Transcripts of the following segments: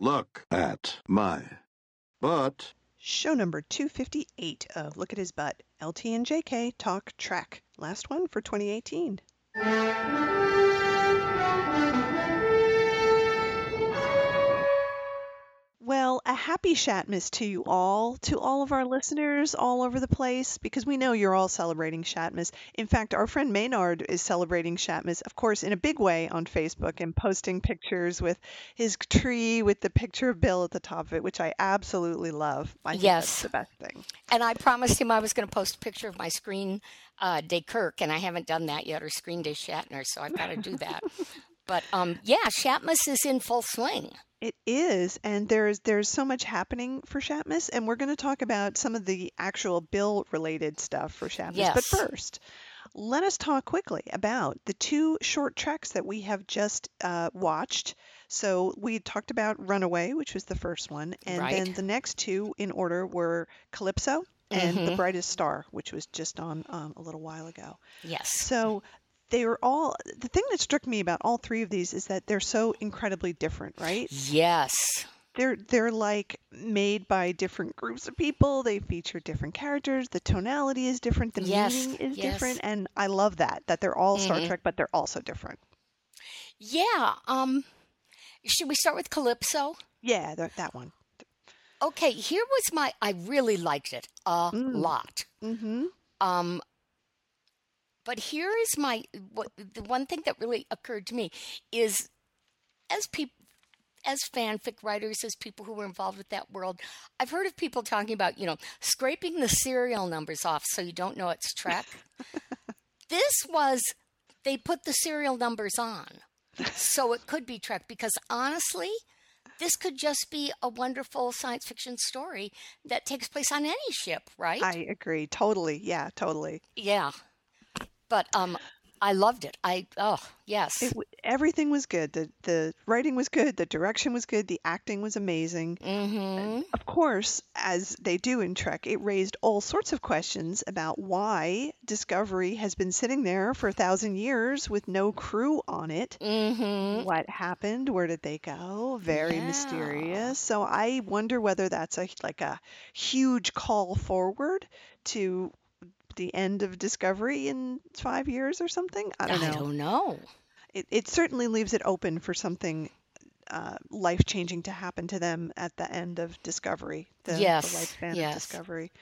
Look at my butt. Show number 258 of Look at His Butt. LT and JK Talk Track. Last one for 2018. Well, a happy Shatmas to you all, to all of our listeners all over the place, because we know you're all celebrating Shatmas. In fact, our friend Maynard is celebrating Shatmas, of course, in a big way on Facebook and posting pictures with his tree with the picture of Bill at the top of it, which I absolutely love. I think Yes. that's the best thing. And I promised him I was going to post a picture of my screen uh, day Kirk, and I haven't done that yet, or screen day Shatner, so I've got to do that. but um, yeah, Shatmas is in full swing. It is, and there's there's so much happening for Shatmas, and we're going to talk about some of the actual bill related stuff for Shatmas. But first, let us talk quickly about the two short treks that we have just uh, watched. So we talked about Runaway, which was the first one, and Right. then the next two in order were Calypso and The Brightest Star, which was just on um, a little while ago. Yes. So they were all the thing that struck me about all three of these is that they're so incredibly different, right? Yes. they're they're like made by different groups of people. They feature different characters. The tonality is different. The Yes, meaning is yes. different, and I love that that they're all Star Mhm. Trek, but they're also different. Yeah. Um, should we start with Calypso? Yeah, that that one. Okay, here was my. I really liked it a Mm. lot. Mm-hmm. Um, but here is my what the one thing that really occurred to me is as people as fanfic writers, as people who were involved with that world, I've heard of people talking about, you know, scraping the serial numbers off so you don't know it's Trek. this was they put the serial numbers on. So it could be Trek because honestly, this could just be a wonderful science fiction story that takes place on any ship, right? I agree totally. Yeah, totally. Yeah. But um I loved it. I oh, yes. It, everything was good. The the writing was good. The direction was good. The acting was amazing. mhm. Of course, as they do in Trek, it raised all sorts of questions about why Discovery has been sitting there for a thousand years with no crew on it. Mhm. What happened? Where did they go? Very Yeah. mysterious. So I wonder whether that's a like a huge call forward to the end of Discovery in five years or something. I don't know. I don't know. It, it certainly leaves it open for something uh, life changing to happen to them at the end of Discovery. The, Yes, the lifespan yes. of Discovery.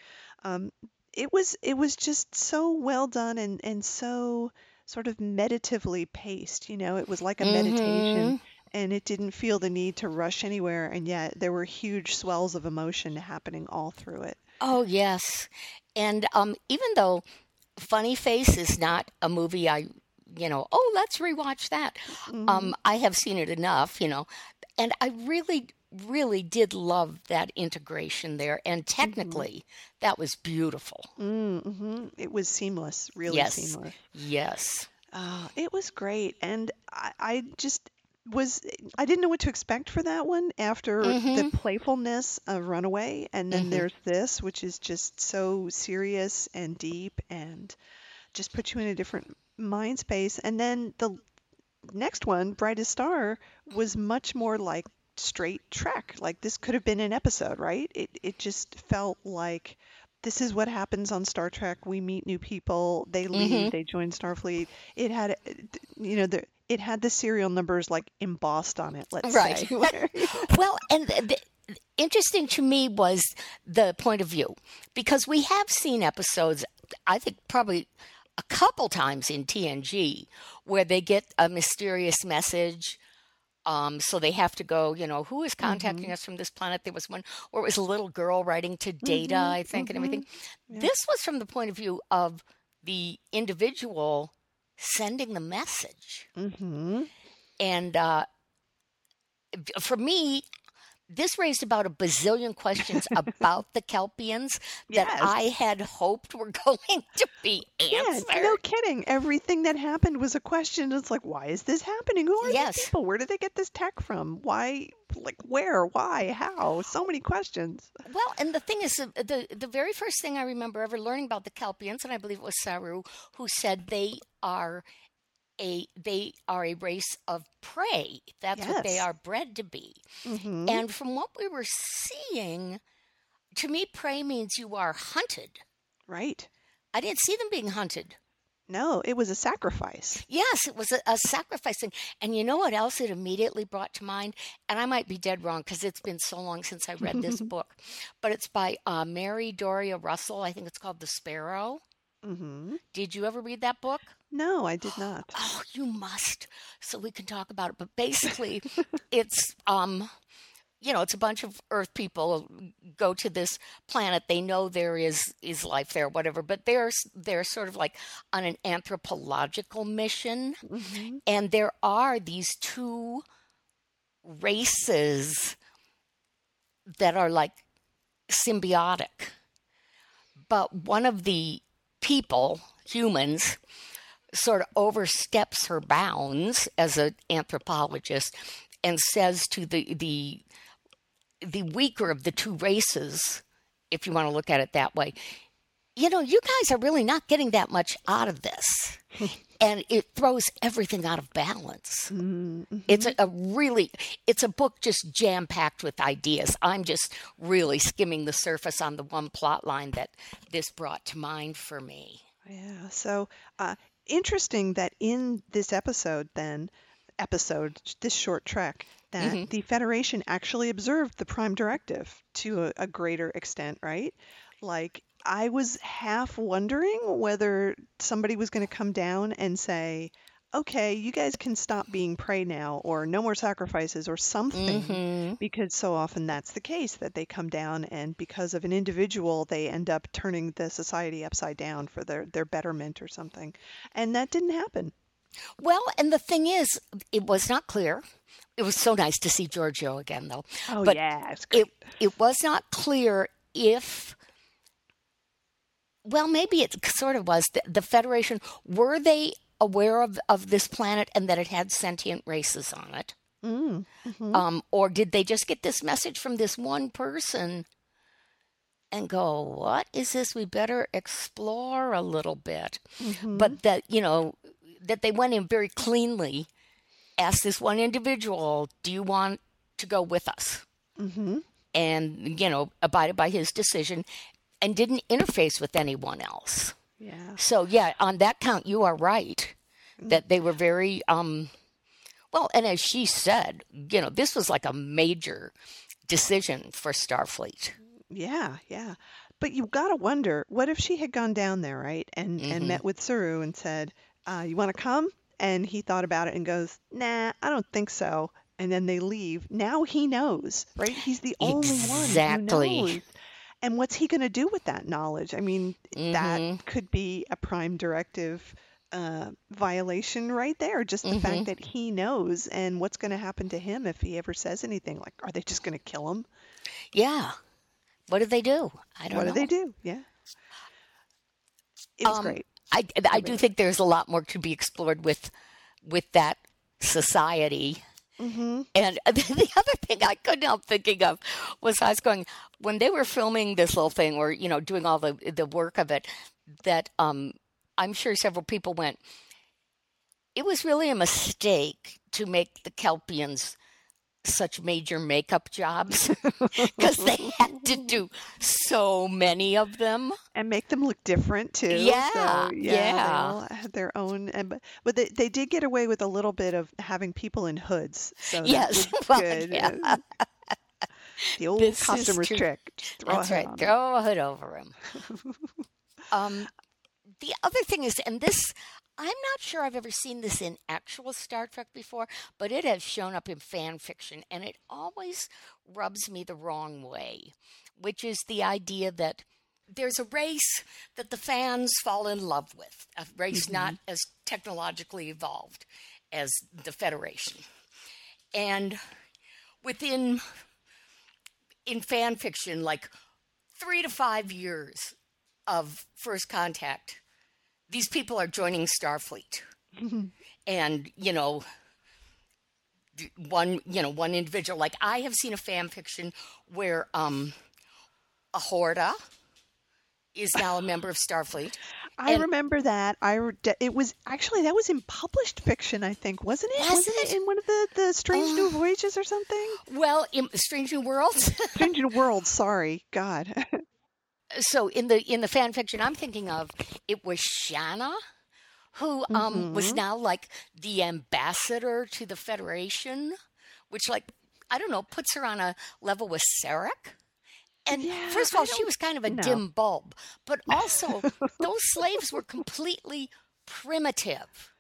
Um, it was it was just so well done and and so sort of meditatively paced. You know, it was like a meditation. And it didn't feel the need to rush anywhere, and yet there were huge swells of emotion happening all through it. Oh yes. And um even though Funny Face is not a movie I you know, oh let's rewatch that. Um I have seen it enough, you know. And I really really did love that integration there and technically that was beautiful. Mm-hmm. It was seamless, really yes. seamless. Yes. Oh, it was great, and I, I just was I didn't know what to expect for that one after the mm-hmm. playfulness of Runaway, and then mm-hmm. there's this, which is just so serious and deep, and just puts you in a different mind space. And then the next one, Brightest Star, was much more like straight Trek. Like this could have been an episode, right? It it just felt like this is what happens on Star Trek. We meet new people, they leave, mm-hmm. they join Starfleet. It had, you know, the it had the serial numbers like embossed on it. Let's Right. say. Where- well, and the, the, interesting to me was the point of view because we have seen episodes, I think probably a couple times in TNG, where they get a mysterious message. Um, so they have to go, you know, who is contacting mm-hmm. us from this planet? There was one, or it was a little girl writing to Data, mm-hmm. I think, and mm-hmm. everything. This was from the point of view of the individual sending the message. Mhm. And uh, for me, this raised about a bazillion questions about the Kelpians that Yes. I had hoped were going to be Yeah, answered. no kidding. Everything that happened was a question. It's like, why is this happening? Who are Yes. these people? Where did they get this tech from? Why? Like, where? Why? How? So many questions. Well, and the thing is, the the very first thing I remember ever learning about the Kelpians, and I believe it was Saru who said they are a they are a race of prey. That's what they are bred to be. hmm And from what we were seeing, to me, prey means you are hunted. Right. I didn't see them being hunted. No, it was a sacrifice. Yes, it was a, a sacrificing. And you know what else it immediately brought to mind? And I might be dead wrong because it's been so long since I read this book, but it's by uh, Mary Doria Russell. I think it's called The Sparrow. Mm-hmm. Did you ever read that book? No, I did not. Oh, you must, so we can talk about it. But basically, it's um, you know, it's a bunch of Earth people go to this planet. They know there is is life there, whatever. But they're they're sort of like on an anthropological mission, hmm and there are these two races that are like symbiotic. But one of the people, humans, sort of oversteps her bounds as an anthropologist and says to the the the weaker of the two races, if you want to look at it that way, you know, you guys are really not getting that much out of this. and it throws everything out of balance. Mm-hmm. It's a, a really, it's a book just jam packed with ideas. I'm just really skimming the surface on the one plot line that this brought to mind for me. Yeah. So uh, interesting that in this episode, then episode, this short trek, that Mhm. the Federation actually observed the Prime Directive to a, a greater extent, right? Like I was half wondering whether somebody was going to come down and say, "Okay, you guys can stop being prey now," or "No more sacrifices," or something hmm because so often that's the case that they come down and because of an individual they end up turning the society upside down for their their betterment or something and that didn't happen Well, and the thing is, it was not clear. It was so nice to see Georgiou again, though. oh But yeah it's It it was not clear if. Well, maybe it sort of was. The, the Federation were they aware of of this planet and that it had sentient races on it, mm, mhm. um, or did they just get this message from this one person and go, "What is this? We better explore a little bit." Mhm. but that you know that they went in very cleanly asked this one individual do you want to go with us Mhm. and you know abided by his decision and didn't interface with anyone else yeah. So yeah on that count you are right that they were very um well and as she said you know this was like a major decision for starfleet. Yeah yeah. But you got to wonder what if she had gone down there right and and Mhm. met with Saru and said uh, you want to come? And he thought about it and goes nah I don't think so. And then they leave. Now he knows right? He's the only one Exactly. who knows and what's he going to do with that knowledge? I mean Mhm. that could be a prime directive uh, violation right there just the Mhm. fact that he knows and what's going to happen to him if he ever says anything like are they just going to kill him? Yeah. What do they do? I don't what know What do they do? Yeah. It was Um, great. I, I do think there's a lot more to be explored with with that society. Mm-hmm. And the other thing I couldn't help thinking of was I was going when they were filming this little thing or you know doing all the the work of it that um I'm sure several people went it was really a mistake to make the Kelpians such major makeup jobs because they had to do so many of them. and make them look different too. Yeah, so, yeah, yeah. They all had their own, and but, they, they did get away with a little bit of having people in hoods. So Yes, well, good. yeah. The old This is customer's trick. Throw That's right. Throw a hood over him. um, the other thing is, and this, I'm not sure I've ever seen this in actual Star Trek before, but it has shown up in fan fiction, and it always rubs me the wrong way, which is the idea that there's a race that the fans fall in love with, a race mm-hmm. not as technologically evolved as the Federation. And within in fan fiction, like three to five years of first contact, these people are joining Starfleet. and, you know, one, you know, one individual, like I have seen a fan fiction where um, a Horta is now a member of Starfleet. I And- remember that. I it was actually that was in published fiction, I think, wasn't it? Was Wasn't it? in one of the the Strange New Voyages or something? Well, in Strange New Worlds. Strange New Worlds. Sorry, God. so in the in the fan fiction I'm thinking of, it was Shahna who um was Mhm. now like the ambassador to the Federation, which like I don't know, puts her on a level with Sarek. And Yeah, first of all, she was kind of a know. dim bulb, but also those slaves were completely primitive,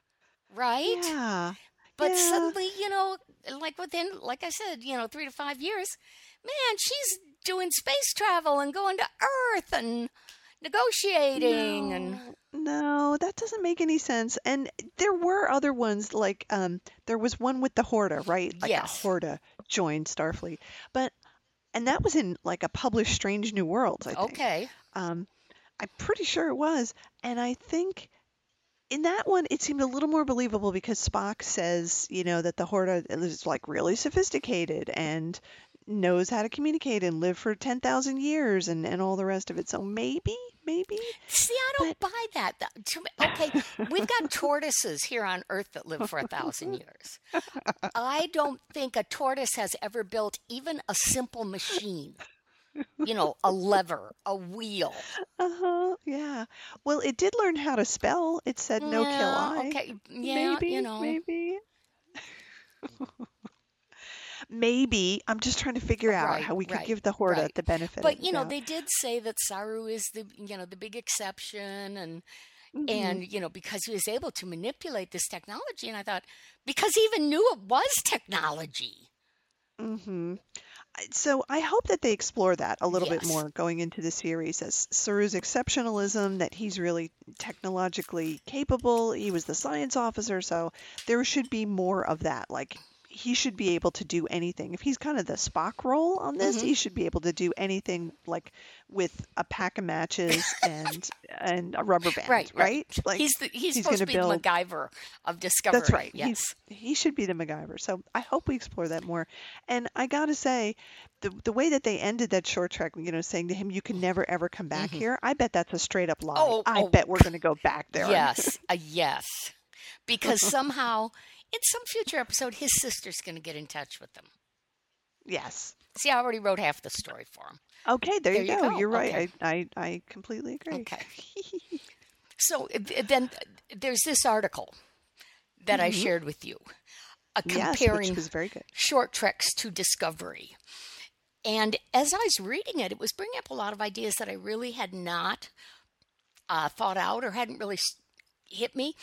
right? yeah. But yeah. suddenly, you know, like within, like I said, you know, three to five years, man, she's doing space travel and going to Earth and negotiating and No, that doesn't make any sense. And there were other ones like um there was one with the Horta, right? Like Yes. a Horta joined Starfleet. But and that was in like a published Strange New Worlds, I think. okay, Um I'm pretty sure it was. And I think in that one it seemed a little more believable because Spock says, you know, that the Horta is like really sophisticated and knows how to communicate and live for 10,000 years and and all the rest of it. So maybe, maybe see, I don't buy that. Okay, we've got tortoises here on Earth that live for a thousand years. I don't think a tortoise has ever built even a simple machine. You know, a lever, a wheel. Uh-huh. Yeah. Well, it did learn how to spell. It said no kill I. Okay, yeah, maybe, you know. maybe. Maybe. I'm just trying to figure out Right, how we could right, give the Horta right. the benefit. of But you know, they did say that Saru is the you know the big exception, and Mhm. and you know because he was able to manipulate this technology, and I thought because he even knew it was technology. Mhm. So I hope that they explore that a little bit more going into the series as Saru's exceptionalism, that he's really technologically capable. He was the science officer, so there should be more of that. Like he should be able to do anything. If he's kind of the Spock role on this, Mhm. he should be able to do anything like with a pack of matches and and a rubber band, Right, right. Like he's the, he's, he's supposed to be build- the MacGyver of discovery. that's right. Yes. He's, he should be the MacGyver. So I hope we explore that more. And I gotta say, the the way that they ended that short trek, you know, saying to him, "You can never ever come back Mhm. here," I bet that's a straight up lie. Oh, I oh. bet we're gonna go back there. Yes, a yes. Because somehow in some future episode, his sister's going to get in touch with them. yes. See, I already wrote half the story for him. Okay, there, There you you go. go. You're right. Okay. I, I I completely agree. Okay. So then there's this article that I Mhm. shared with you, uh, yes, comparing which was very good. short treks to discovery. And as I was reading it, it was bringing up a lot of ideas that I really had not uh, thought out or hadn't really hit me.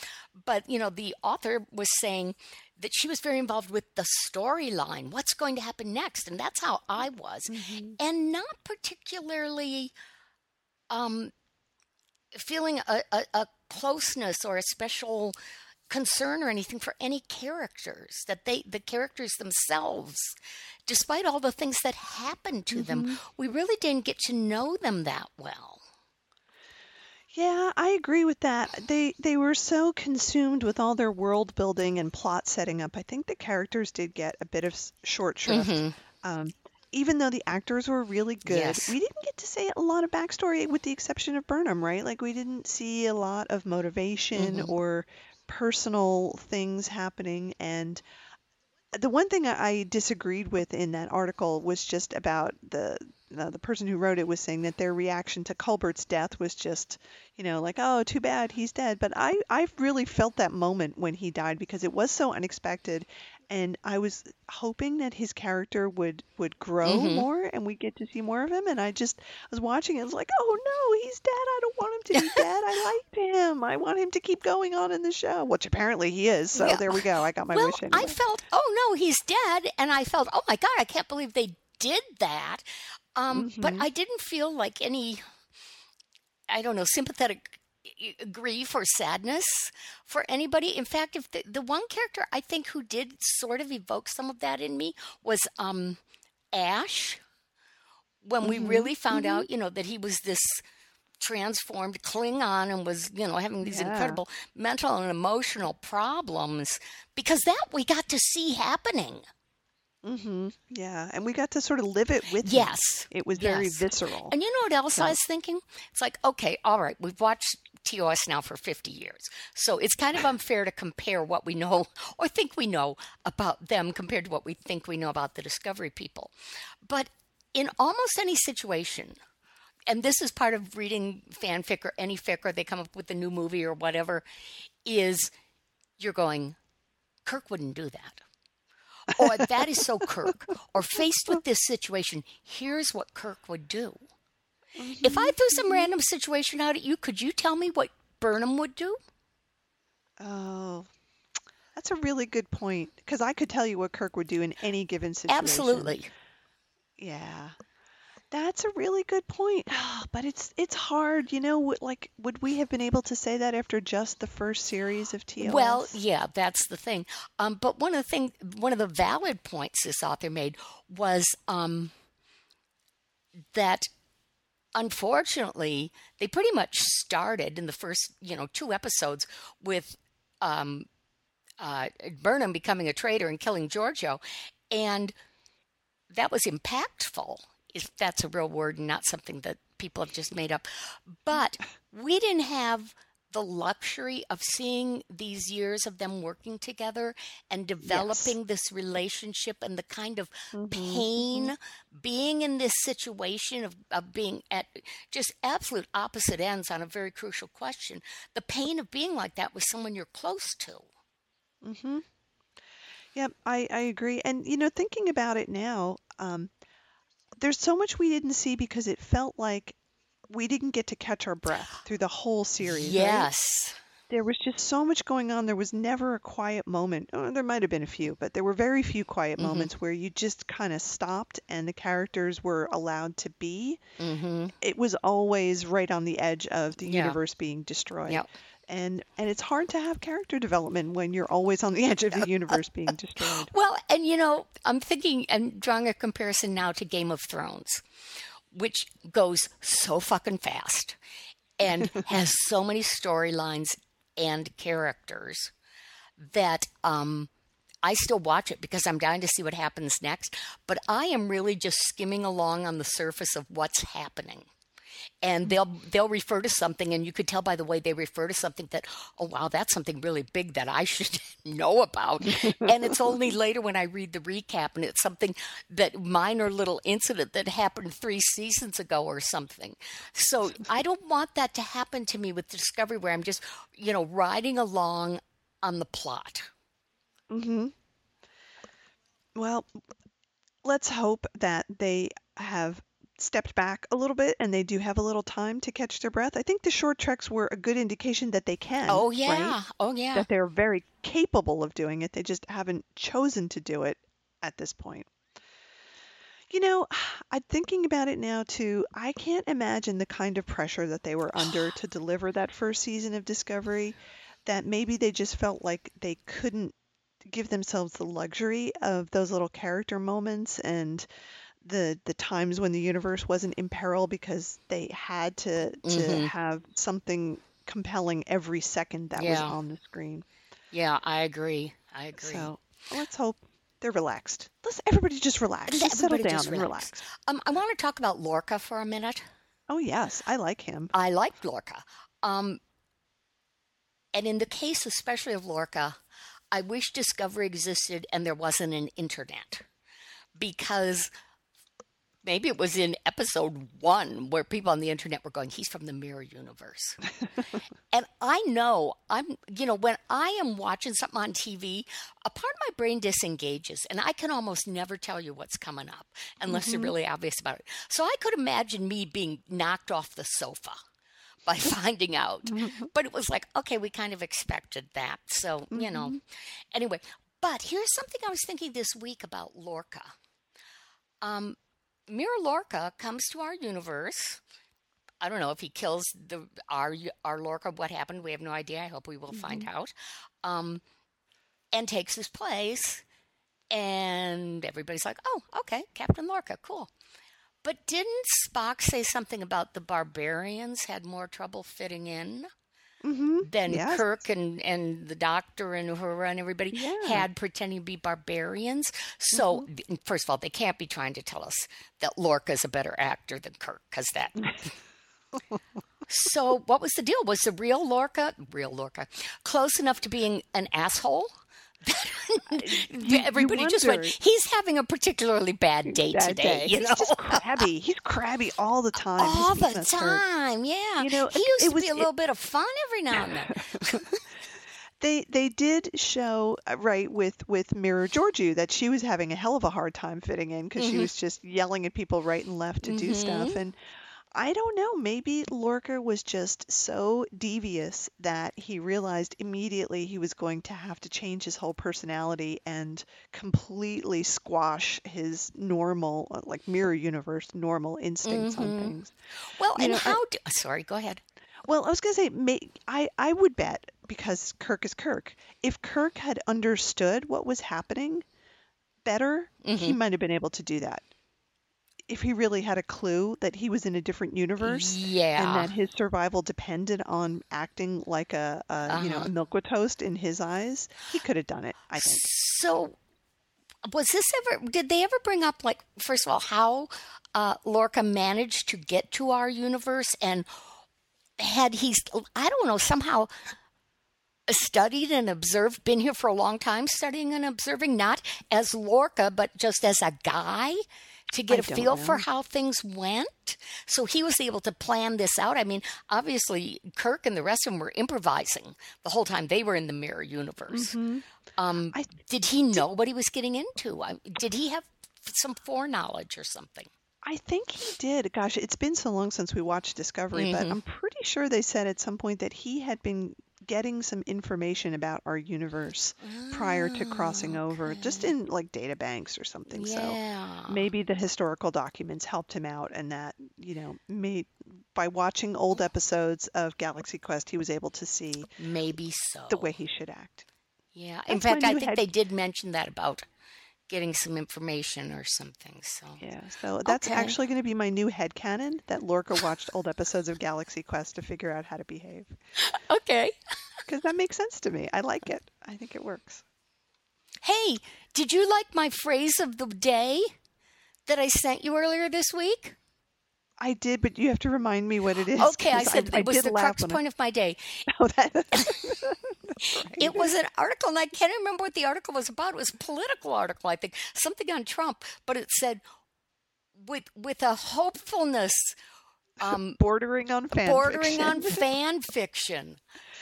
But, you know, the author was saying that she was very involved with the storyline. What's going to happen next? And that's how I was. Mm-hmm. And not particularly um, feeling a, a, a closeness or a special concern or anything for any characters that they the characters themselves despite all the things that happened to them we really didn't get to know them that well Yeah, I agree with that. They they were so consumed with all their world building and plot setting up. I think the characters did get a bit of s- short shrift. Mhm. Um, even though the actors were really good, Yes. we didn't get to say a lot of backstory, with the exception of Burnham, right? Like we didn't see a lot of motivation Mhm. or personal things happening. And the one thing I I disagreed with in that article was just about the uh, the person who wrote it was saying that their reaction to Culber's death was just, you know, like, oh, too bad, he's dead. But I I really felt that moment when he died because it was so unexpected, and I was hoping that his character would would grow Mhm. more and we get to see more of him. And I just was watching it, I was like, oh no, he's dead. I don't want him to be dead. I liked him. I want him to keep going on in the show, which apparently he is. So Yeah. there we go. I got my well wish anyway. i felt oh no he's dead and i felt oh my god i can't believe they did that um, but Mhm. i didn't feel like any i don't know sympathetic grief or sadness for anybody in fact if the, the one character i think who did sort of evoke some of that in me was um ash when we Mhm, really found mhm. out you know that he was this transformed Klingon and was, you know, having these Yeah. incredible mental and emotional problems because that we got to see happening. Mm-hmm. Yeah, and we got to sort of live it with him. Yes. It was very Yes. visceral. And you know what else I was thinking? It's like, okay, all right, we've watched TOS now for 50 years. So it's kind of unfair to compare what we know or think we know about them compared to what we think we know about the Discovery people. But in almost any situation, and this is part of reading fanfic or any fic or they come up with a new movie or whatever, is you're going, Kirk wouldn't do that. Or that is so Kirk. Or faced with this situation, here's what Kirk would do. Mm-hmm. If I threw some random situation out at you, could you tell me what Burnham would do? Oh, that's a really good point because I could tell you what Kirk would do in any given situation. Absolutely. Yeah. That's a really good point. But it's it's hard, you know, like would we have been able to say that after just the first series of TOS? Well, yeah, that's the thing. Um, but one of the thing one of the valid points this author made was um, that unfortunately, they pretty much started in the first, you know, two episodes with um, uh, Burnham becoming a traitor and killing Georgiou, and that was impactful. If that's a real word and not something that people have just made up, but we didn't have the luxury of seeing these years of them working together and developing yes. this relationship and the kind of mm-hmm. pain mm-hmm. being in this situation of, of being at just absolute opposite ends on a very crucial question the pain of being like that with someone you're close to mm-hmm yep i, I agree and you know thinking about it now um, there's so much we didn't see because it felt like we didn't get to catch our breath through the whole series. Yes. Right? There was just so much going on. There was never a quiet moment. Oh, there might have been a few, but there were very few quiet mm-hmm. moments where you just kind of stopped and the characters were allowed to be. Mm-hmm. It was always right on the edge of the yeah. universe being destroyed. Yep and and it's hard to have character development when you're always on the edge of the universe being destroyed. Well, and you know, I'm thinking and drawing a comparison now to Game of Thrones which goes so fucking fast and has so many storylines and characters that um, I still watch it because I'm dying to see what happens next. But I am really just skimming along on the surface of what's happening and they'll they'll refer to something and you could tell by the way they refer to something that oh wow that's something really big that i should know about. And it's only later when i read the recap and it's something that minor little incident that happened three seasons ago or something. So i don't want that to happen to me with discovery where i'm just you know riding along on the plot. Hmm well let's hope that they have stepped back a little bit and they do have a little time to catch their breath. I think the short treks were a good indication that they can. Oh yeah. Right? Oh yeah. That they're very capable of doing it. They just haven't chosen to do it at this point. You know, I'm thinking about it now too. I can't imagine the kind of pressure that they were under to deliver that first season of Discovery that maybe they just felt like they couldn't give themselves the luxury of those little character moments and the the times when the universe wasn't in peril because they had to to mm-hmm. have something compelling every second that yeah. was on the screen. Yeah, I agree. I agree. So let's hope they're relaxed. Let's everybody just relax. Just settle down just and relax. relax. Um, I want to talk about Lorca for a minute. Oh yes, I like him. I like Lorca. Um, and in the case especially of Lorca, I wish Discovery existed and there wasn't an internet because maybe it was in episode one where people on the internet were going, he's from the mirror universe. and I know I'm, you know, when I am watching something on TV, a part of my brain disengages and I can almost never tell you what's coming up unless mm-hmm. you're really obvious about it. So I could imagine me being knocked off the sofa by finding out. Mm-hmm. But it was like, okay, we kind of expected that. So, mm-hmm. you know, mm-hmm. anyway. But here's something I was thinking this week about Lorca. Um, Mirror Lorca comes to our universe. I don't know if he kills the our our Lorca. What happened? We have no idea. I hope we will mm-hmm. find out. Um, and takes his place, and everybody's like, "Oh, okay, Captain Lorca, cool." But didn't Spock say something about the barbarians had more trouble fitting in? Mm-hmm. than yes. Kirk and, and the doctor and Uhura and everybody yeah. had pretending to be barbarians. So, mm-hmm. first of all, they can't be trying to tell us that Lorca is a better actor than Kirk because that. So, what was the deal? Was the real Lorca, real Lorca, close enough to being an asshole? Everybody just went. He's having a particularly bad day Bad today. day. You He's know, just crabby. He's crabby all the time. All the penis hurt. time. Yeah, You know, he used it to was- be a it- little bit of fun every now and then. They they did show uh, right with with Mirror Georgiou that she was having a hell of a hard time fitting in because she Mhm. was just yelling at people right and left to do stuff and I don't know maybe Lorca was just so devious that he realized immediately he was going to have to change his whole personality and completely squash his normal uh, like mirror universe normal instincts on Mhm. things. Well, You and know, I- how? Do, sorry, go ahead. Well, I was going to say, may, I, I would bet, because Kirk is Kirk, if Kirk had understood what was happening better, he Mhm. might have been able to do that. If he really had a clue that he was in a different universe yeah and that his survival depended on acting like a, a you know, Uh-huh. a milk with toast in his eyes, he could have done it, I think. So, was this ever? Did they ever bring up, like, first of all, how uh, Lorca managed to get to our universe, and had he, I don't know, somehow studied and observed, been here for a long time, studying and observing, not as Lorca, but just as a guy to get I a feel for how things went. So he was able to plan this out. I mean, obviously, Kirk and the rest of them were improvising the whole time they were in the mirror universe. Um, Mm-hmm. I- did he know what he was getting into? I, did he have some foreknowledge or something? I think he did. Gosh, it's been so long since we watched Discovery, but Mhm. I'm pretty sure they said at some point that he had been getting some information about our universe prior to crossing oh, over, just in like data banks or something. Yeah. So maybe the historical documents helped him out, and that you know, may, by watching old episodes of Galaxy Quest, he was able to see Maybe so. the way he should act. Yeah. In That's my fact, I new think head- they did mention that about getting some information or something. So Yeah, so that's Okay. actually going to be my new head headcanon that Lorca watched old episodes of Galaxy Quest to figure out how to behave. okay. Because that makes sense to me. I like it. I think it works. Hey, did you like my phrase of the day that I sent you earlier this week? I did, but you have to remind me what it is. Okay, I said it was the crux when I- point of my day. Oh, that, right. It was an article, and I can't remember what the article was about. It was a political article, I think, something on Trump, but it said with with a hopefulness um, bordering on fan bordering fiction. on fan fiction.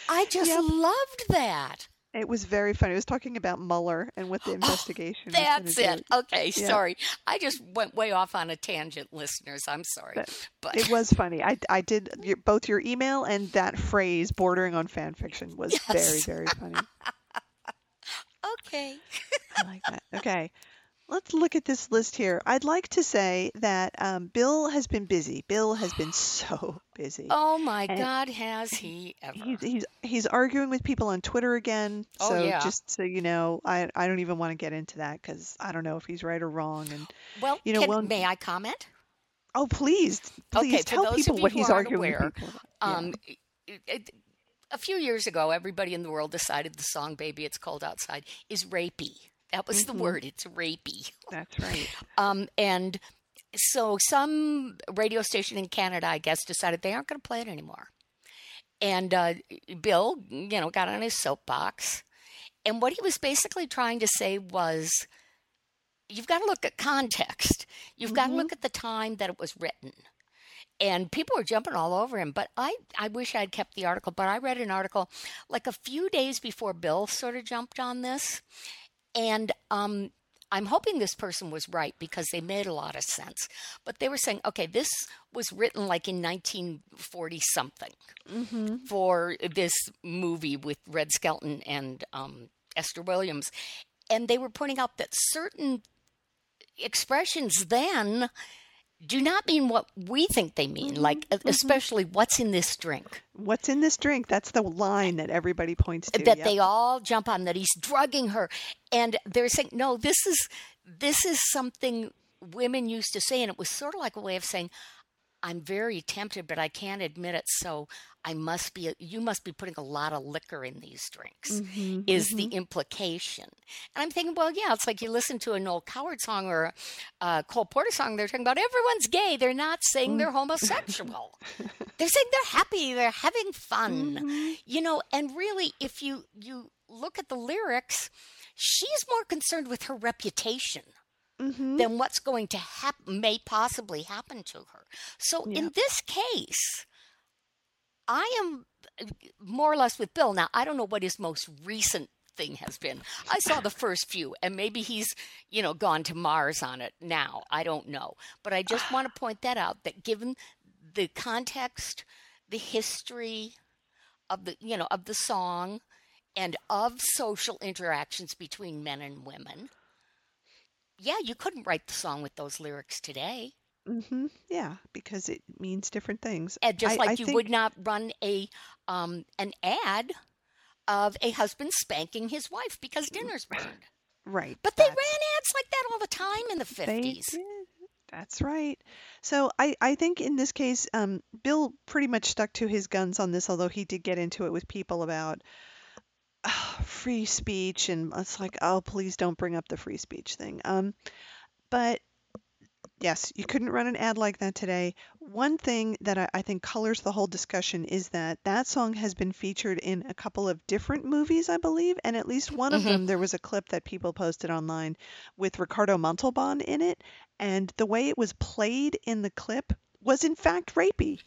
I just loved that. It was very funny. It was talking about Mueller and what the oh, investigation. was gonna That's do. it. Okay, Yeah. sorry. I just went way off on a tangent, listeners. I'm sorry. But But It was funny. I, I did your, both your email and that phrase "bordering on fan fiction" was very very funny. okay. I like that. Okay. Let's look at this list here. I'd like to say that um, Bill has been busy. Bill has been so busy. Oh my And God, has he ever? He's, he's he's arguing with people on Twitter again. Oh, So yeah. just so you know, I I don't even want to get into that because I don't know if he's right or wrong. And well, you know, can- well- may I comment? oh, please, please Okay, tell people what he's arguing aware, with people. Yeah. Um, it- it- a few years ago, everybody in the world decided the song "Baby It's Cold Outside" is rapey. That was Mm-hmm. the word. It's rapey. That's right. Um, and so some radio station in Canada, I guess, decided they aren't going to play it anymore. And uh, Bill, you know, got on his soapbox. And what he was basically trying to say was you've got to look at context. You've got to look at the time that it was written. And people were jumping all over him. But I, I wish I'd kept the article. But I read an article like a few days before Bill sort of jumped on this. And um, I'm hoping this person was right because they made a lot of sense. But they were saying, okay, this was written like in 1940 something for this movie with Red Skelton and um, Esther Williams. And they were pointing out that certain expressions then do not mean what we think they mean, mm-hmm. like e, mm-hmm. especially what's in this drink. What's in this drink? That's the line that everybody points to. that yep. they all jump on that he's drugging her and they're saying no this is this is something women used to say and it was sort of like a way of saying i'm very tempted but i can't admit it so i must be you must be putting a lot of liquor in these drinks Mm-hmm, is the implication. And i'm thinking well yeah it's like you listen to a noel coward song or a cole porter song they're talking about everyone's gay they're not saying they're homosexual. They're saying they're happy, they're having fun. Mhm. You know, and really if you you look at the lyrics, she's more concerned with her reputation Mhm. than what's going to happen may possibly happen to her. So Yeah. in this case, I am more or less with Bill. Now, I don't know what his most recent thing has been. I saw the first few, and maybe he's, you know, gone to Mars on it now. I don't know. But I just want to point that out that given the context, the history of the, you know, of the song and of social interactions between men and women, yeah, you couldn't write the song with those lyrics today. Mm-hmm. Yeah, because it means different things. And just I- like I you think- would not run a um an ad of a husband spanking his wife because dinner's burned. Right. But they ran ads like that all the time in the They fifties. did. That's right. So I, I think in this case, um, Bill pretty much stuck to his guns on this, although he did get into it with people about free speech, and it's like, oh, please don't bring up the free speech thing. Um, but yes, you couldn't run an ad like that today. One thing that I, I think colors the whole discussion is that that song has been featured in a couple of different movies, I believe, and at least one of Mhm. them there was a clip that people posted online with Ricardo Montalban in it, and the way it was played in the clip was in fact rapey.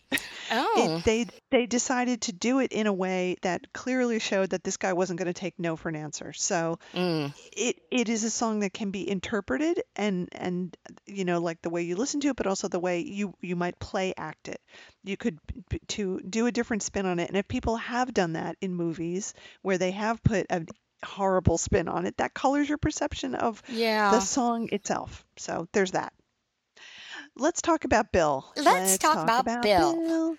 Oh, It, they they decided to do it in a way that clearly showed that this guy wasn't going to take no for an answer. So mm. it it is a song that can be interpreted and and you know like the way you listen to it, but also the way you you might play act it. You could p- to do a different spin on it, and if people have done that in movies where they have put a horrible spin on it, that colors your perception of yeah. the song itself. So there's that. Let's talk about Bill. Let's talk about Bill. Bill.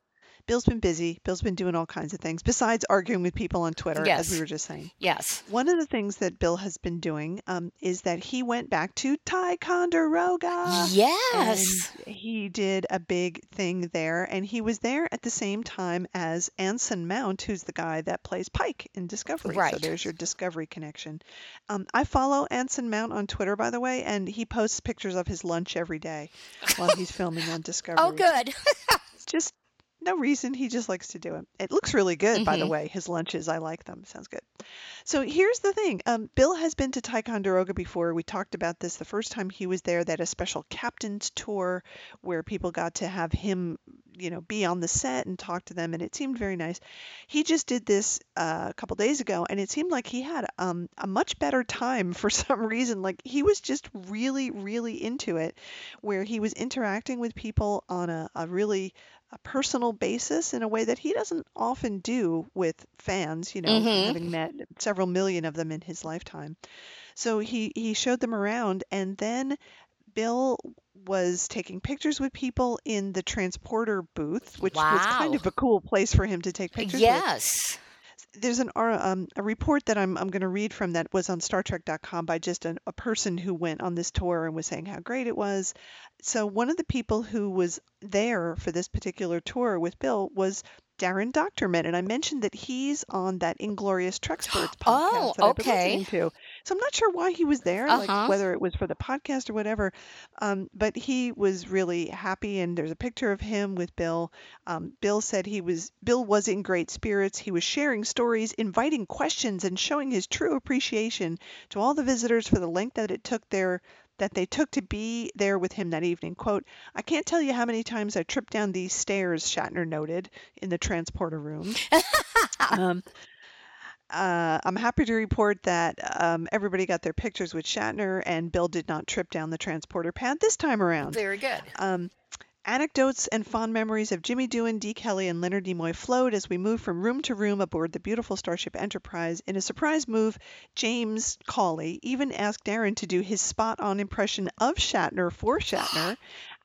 Bill's been busy. Bill's been doing all kinds of things besides arguing with people on Twitter, as we were just saying. Yes. One of the things that Bill has been doing um, is that he went back to Ticonderoga. Yes. He did a big thing there, and he was there at the same time as Anson Mount, who's the guy that plays Pike in Discovery. So Right. there's your Discovery connection. Um, I follow Anson Mount on Twitter, by the way, and he posts pictures of his lunch every day while he's filming on Discovery. Oh, good. Just no reason. He just likes to do it. It looks really good, by the Mhm. way. His lunches, I like them. Sounds good. So here's the thing. Um, Bill has been to Ticonderoga before. We talked about this the first time he was there. They had a special captain's tour where people got to have him, you know, be on the set and talk to them, and it seemed very nice. He just did this uh, a couple days ago, and it seemed like he had um, a much better time for some reason. Like he was just really, really into it, where he was interacting with people on a, a really a personal basis in a way that he doesn't often do with fans, you know, Mhm. having met several million of them in his lifetime. So he he showed them around and then Bill was taking pictures with people in the transporter booth, which was kind of a cool place for him to take pictures with yes. There's an um, a report that I'm I'm going to read from that was on Star StarTrek.com by just an, a person who went on this tour and was saying how great it was. So one of the people who was there for this particular tour with Bill was Daren Dochterman, and I mentioned that he's on that Inglorious Treksperts podcast Oh, that I've been listening to. So I'm not sure why he was there, Uh-huh. like whether it was for the podcast or whatever. Um, but he was really happy, and there's a picture of him with Bill. Um, Bill said he was Bill was in great spirits. He was sharing stories, inviting questions, and showing his true appreciation to all the visitors for the length that it took their that they took to be there with him that evening. Quote, I can't tell you how many times I tripped down these stairs, Shatner noted, in the transporter room. um, uh, I'm happy to report that um, everybody got their pictures with Shatner, and Bill did not trip down the transporter pad this time around. Very good. Um, anecdotes and fond memories of Jimmy Doohan, Dee Kelley, and Leonard Nimoy flowed as we moved from room to room aboard the beautiful Starship Enterprise. In a surprise move, James Cawley even asked Daren to do his spot-on impression of Shatner for Shatner,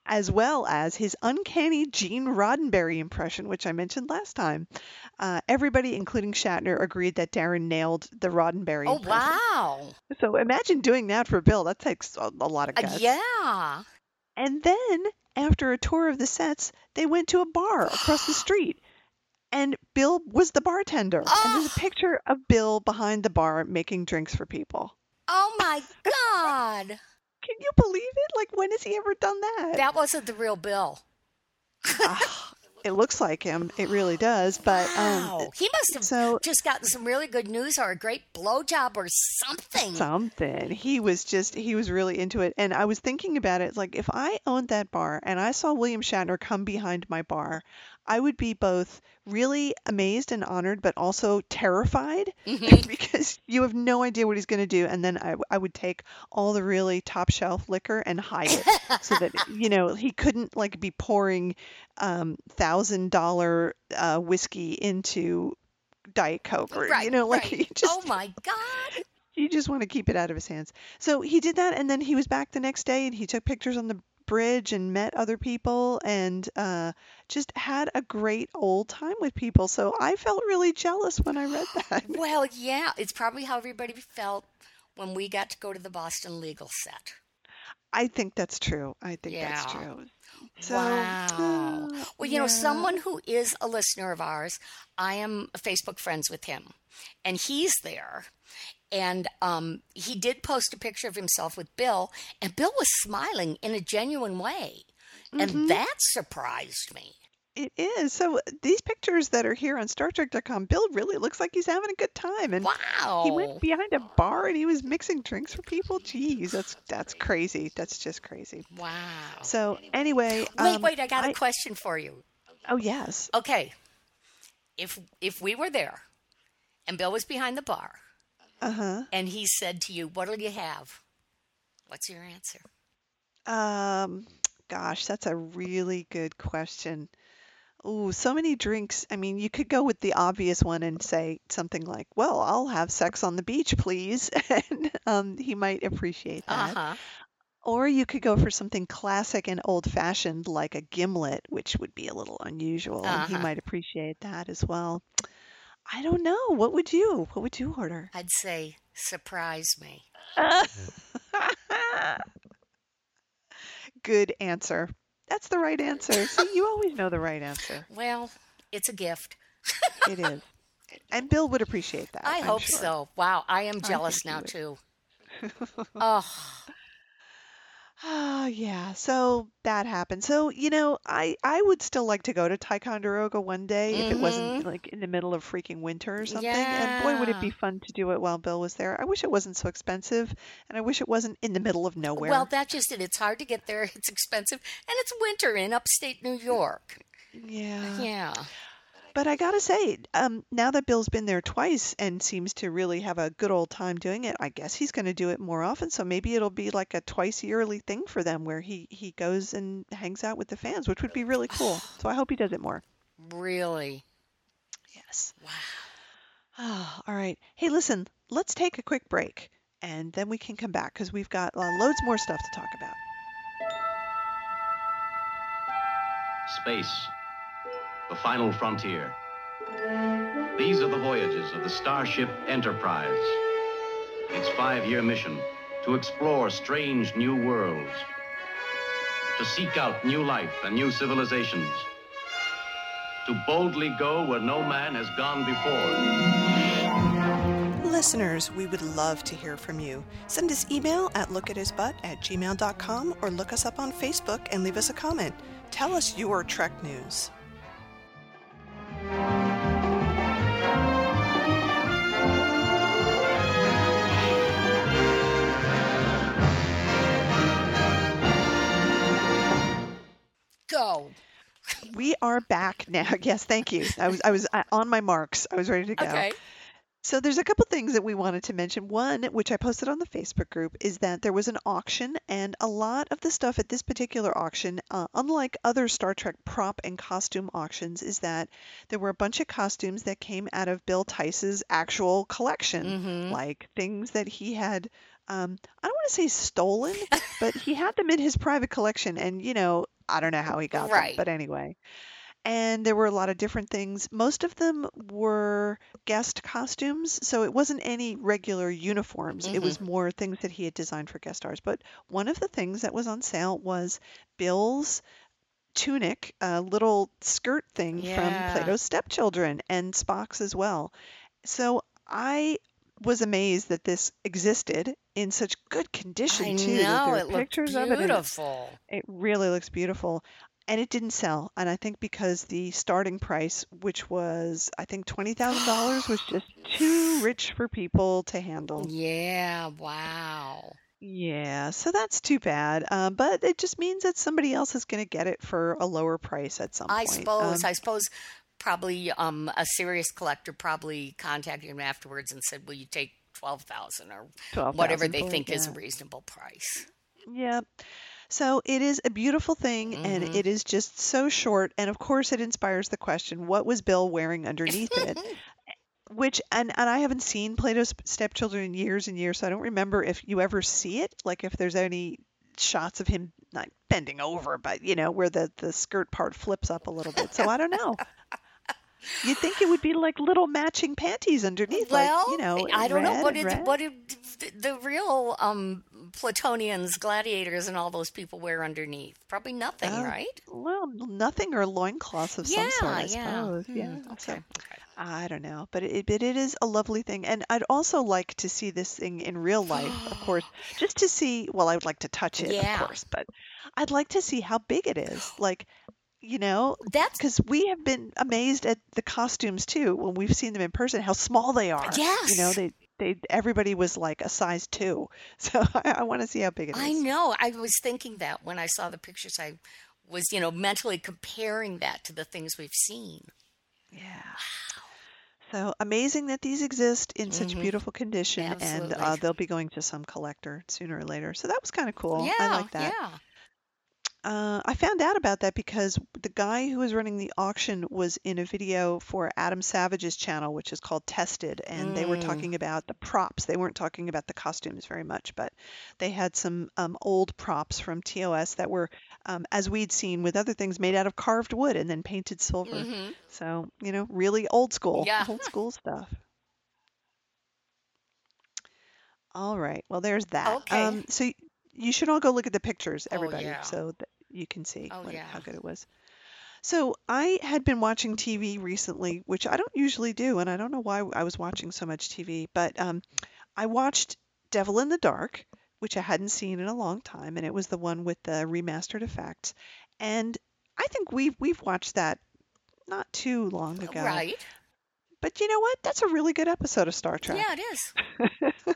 as well as his uncanny Gene Roddenberry impression, which I mentioned last time. Uh, everybody, including Shatner, agreed that Daren nailed the Roddenberry Oh, impression. wow. So imagine doing that for Bill. That takes a, a lot of Uh, guts. yeah. And then, after a tour of the sets, they went to a bar across the street. And Bill was the bartender. And there's a Oh. picture of Bill behind the bar making drinks for people. Oh, my God. Can you believe it? Like, when has he ever done that? That wasn't the real Bill. Ah, It looks like him. It really does. But wow. um, he must have so just gotten some really good news or a great blowjob or something. something. He was just he was really into it. And I was thinking about it like if I owned that bar and I saw William Shatner come behind my bar, I would be both really amazed and honored, but also terrified Mhm. because you have no idea what he's going to do. And then I, I would take all the really top shelf liquor and hide it so that, you know, he couldn't like be pouring um, thousand dollar uh, whiskey into Diet Coke or, right. you know, like right. he just oh my God. you just want to keep it out of his hands. So he did that, and then he was back the next day, and he took pictures on the bridge and met other people, and uh, just had a great old time with people. So I felt really jealous when I read that. Well, yeah, it's probably how everybody felt when we got to go to the Boston legal set. I think that's true. I think that's true. So, wow. uh, Well, you know, someone who is a listener of ours, I am Facebook friends with him, and he's there. And um, he did post a picture of himself with Bill, and Bill was smiling in a genuine way. Mhm. And that surprised me. It is. So these pictures that are here on StarTrek.com, Bill really looks like he's having a good time, and Wow. he went behind a bar and he was mixing drinks for people. Jeez, that's that's crazy. That's just crazy. Wow. So anyway, wait, um, wait, I got a I- question for you. Oh yes. Okay. If if we were there and Bill was behind the bar Uh huh. and he said to you, What'll you have? What's your answer? Um, gosh, that's a really good question. Ooh, so many drinks. I mean, you could go with the obvious one and say something like, "Well, I'll have sex on the beach, please," and um, he might appreciate that. Uh that. huh. Or you could go for something classic and old-fashioned like a gimlet, which would be a little unusual, and he Uh-huh. might appreciate that as well. I don't know. What would you? What would you order? I'd say, Surprise me. Good answer. That's the right answer. See, you always know the right answer. Well, it's a gift. It is. And Bill would appreciate that. I I'm hope sure. so. Wow, I am jealous he now, too. Oh, Oh, yeah. So that happened. So, you know, I I would still like to go to Ticonderoga one day if it wasn't mm-hmm. like in the middle of freaking winter or something. And boy, would it be fun to do it while Bill was there. I wish it wasn't so expensive, and I wish it wasn't in the middle of nowhere. well, that's just it. It's hard to get there. It's expensive. And it's winter in upstate New York. yeah. Yeah. But I gotta say, um, now that Bill's been there twice and seems to really have a good old time doing it, I guess he's going to do it more often. So maybe it'll be like a twice yearly thing for them where he he goes and hangs out with the fans, which would be really cool. So I hope he does it more. Really? Yes. Wow. Oh, all right. Hey, listen, let's take a quick break and then we can come back because we've got uh, loads more stuff to talk about. Space, the final frontier. These are the voyages of the Starship Enterprise. Its five year mission to explore strange new worlds, to seek out new life and new civilizations, to boldly go where no man has gone before. Listeners, we would love to hear from you. Send us email at lookathisbutt at gmail.com or look us up on Facebook and leave us a comment. Tell us your Trek news. Go. We are back now. Yes, thank you. I was I was uh, on my marks. I was ready to go. Okay. So there's a couple things that we wanted to mention. One, which I posted on the Facebook group, is that there was an auction, and a lot of the stuff at this particular auction, uh, unlike other Star Trek prop and costume auctions, is that there were a bunch of costumes that came out of Bill Theiss's actual collection, Mhm. like things that he had. Um, I don't want to say stolen, but he had them in his private collection, and you know, I don't know how he got Right. them, but anyway. And there were a lot of different things. Most of them were guest costumes, so it wasn't any regular uniforms. It mm-hmm. was more things that he had designed for guest stars. But one of the things that was on sale was Bill's tunic, a little skirt thing Yeah. from Plato's Stepchildren, and Spock's as well. So I was amazed that this existed in such good condition I too. that know. there are It looked pictures of it, and it's beautiful. it really looks beautiful. And it didn't sell. And I think because the starting price, which was I think twenty thousand dollars, was just too rich for people to handle. Yeah, wow. Yeah, so that's too bad. Um, but it just means that somebody else is going to get it for a lower price at some I point. suppose. Um, I suppose probably um, a serious collector probably contacted him afterwards and said, "Will you take twelve thousand or 12,000 whatever they it, think is a reasonable price?" Yeah. So it is a beautiful thing and Mhm. it is just so short. And of course, it inspires the question what was Bill wearing underneath it? Which, and, and I haven't seen Plato's Stepchildren in years and years, so I don't remember if you ever see it, like if there's any shots of him not bending over, but you know, where the, the skirt part flips up a little bit. So I don't know. You'd think it would be like little matching panties underneath, Well, like, you know, I don't know what did red. what did the, the real um, Platonians, gladiators, and all those people wear underneath? Probably nothing, Oh, right? Well, nothing or loincloths of some sort, I yeah, yeah. suppose. Yeah. So okay. okay. I don't know, but it, but it is a lovely thing, and I'd also like to see this thing in real life, of course, just to see. Well, I would like to touch it, Yeah. of course, but I'd like to see how big it is. Like, you know, That's because we have been amazed at the costumes too when we've seen them in person, how small they are. Yes you know, they they everybody was like a size two, so I, I want to see how big it is. I know. I was thinking that when I saw the pictures. I was, you know, mentally comparing that to the things we've seen. Yeah. So amazing that these exist in such Mhm. beautiful condition, and uh, they'll be going to some collector sooner or later. So that was kind of cool. yeah, I like that. yeah. Uh, I found out about that because the guy who was running the auction was in a video for Adam Savage's channel, which is called Tested, and they were Mm. talking about the props. They weren't talking about the costumes very much, but they had some um, old props from TOS that were, um, as we'd seen with other things, made out of carved wood and then painted silver. hmm So, you know, really old school, Yeah. old school stuff. All right. Well, there's that. Okay. Um, so y- you should all go look at the pictures, Oh, everybody, yeah. so that you can see Oh, what, yeah. how good it was. So I had been watching TV recently, which I don't usually do, and I don't know why I was watching so much TV, but um, I watched Devil in the Dark, which I hadn't seen in a long time, and it was the one with the remastered effects. And I think we've we've watched that not too long ago. Right. But you know what? That's a really good episode of Star Trek. Yeah, it is.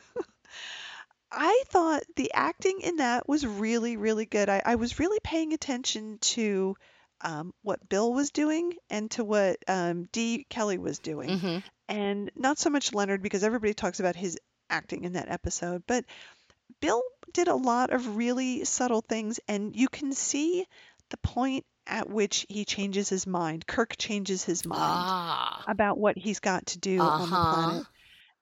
I thought the acting in that was really, really good. I, I was really paying attention to um, what Bill was doing and to what um, Dee Kelley was doing, hmm and not so much Leonard because everybody talks about his acting in that episode, but Bill did a lot of really subtle things, and you can see the point at which he changes his mind. Kirk changes his mind Ah. about what he's got to do on the Uh-huh. planet.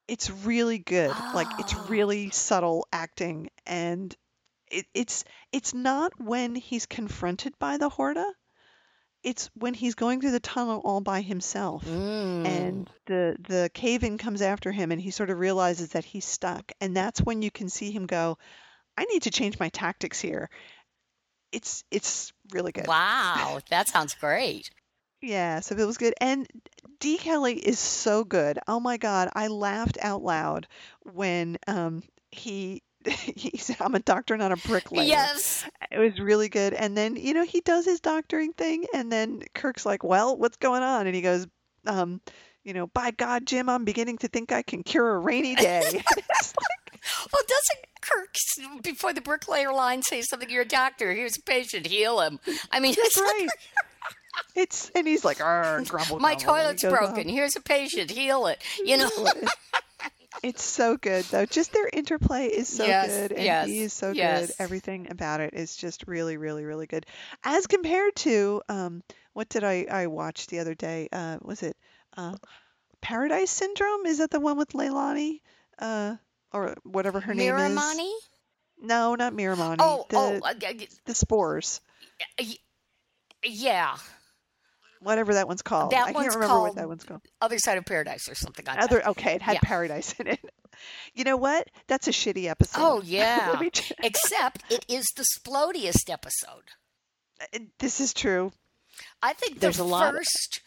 It's really good. Like it's Oh. really subtle acting and it, it's it's not when he's confronted by the Horta. It's when he's going through the tunnel all by himself Mm. and the the cave in comes after him and he sort of realizes that he's stuck and that's when you can see him go, I need to change my tactics here. It's it's really good. Wow, that sounds great. Yeah, so it was good. And Dee Kelley is so good. Oh my God, I laughed out loud when um he he said, I'm a doctor, not a bricklayer. Yes. It was really good. And then, you know, he does his doctoring thing, and then Kirk's like, Well, what's going on? And he goes, um, you know, by God, Jim, I'm beginning to think I can cure a rainy day. Like, Well, doesn't Kirk, before the bricklayer line, say something? You're a doctor. Here's a patient. Heal him. I mean, That's it's like, right. It's and he's like, "Arr, grumble, my grumble," and he toilet's broken. Here's a patient. Heal it. You know. It's so good though. Just their interplay is so Yes, good, and yes, he is so yes. good. Everything about it is just really, really, really good. As compared to um, what did I I watch the other day? Uh, was it uh, Paradise Syndrome? Is that the one with Leilani? Uh, or whatever her name is? Miramanee? No, not Miramanee. Oh, the, oh, uh, the spores. yeah. Whatever that one's called. That I can't one's remember what that one's called. Other side of paradise or something like that. Other okay, it had Yeah. Paradise in it. You know what? That's a shitty episode. Oh yeah. Ch- Except it is the splodiest episode. Uh, this is true. I think There's the a lot- first.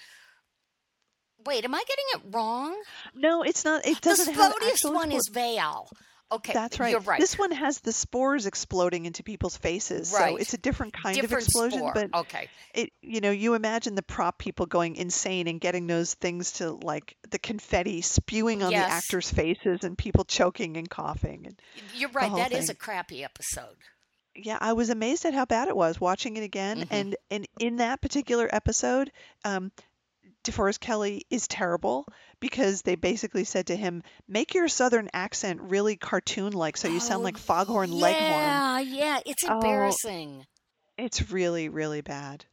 Wait, am I getting it wrong? No, it's not. It doesn't have splodiest one is Vaal. Okay, That's right. You're right. This one has the spores exploding into people's faces, Right. so it's a different kind Different of explosion. spore. But okay. it, you know, you imagine the prop people going insane and getting those things to like the confetti spewing on Yes. the actors' faces and people choking and coughing. And You're right. That is thing. a crappy episode. yeah, I was amazed at how bad it was watching it again. Mhm. And and in that particular episode, um, DeForest Kelley is terrible because they basically said to him, "Make your southern accent really cartoon-like, so you sound Oh, like Foghorn Leghorn." Yeah, yeah. It's Oh. embarrassing. It's really, really bad.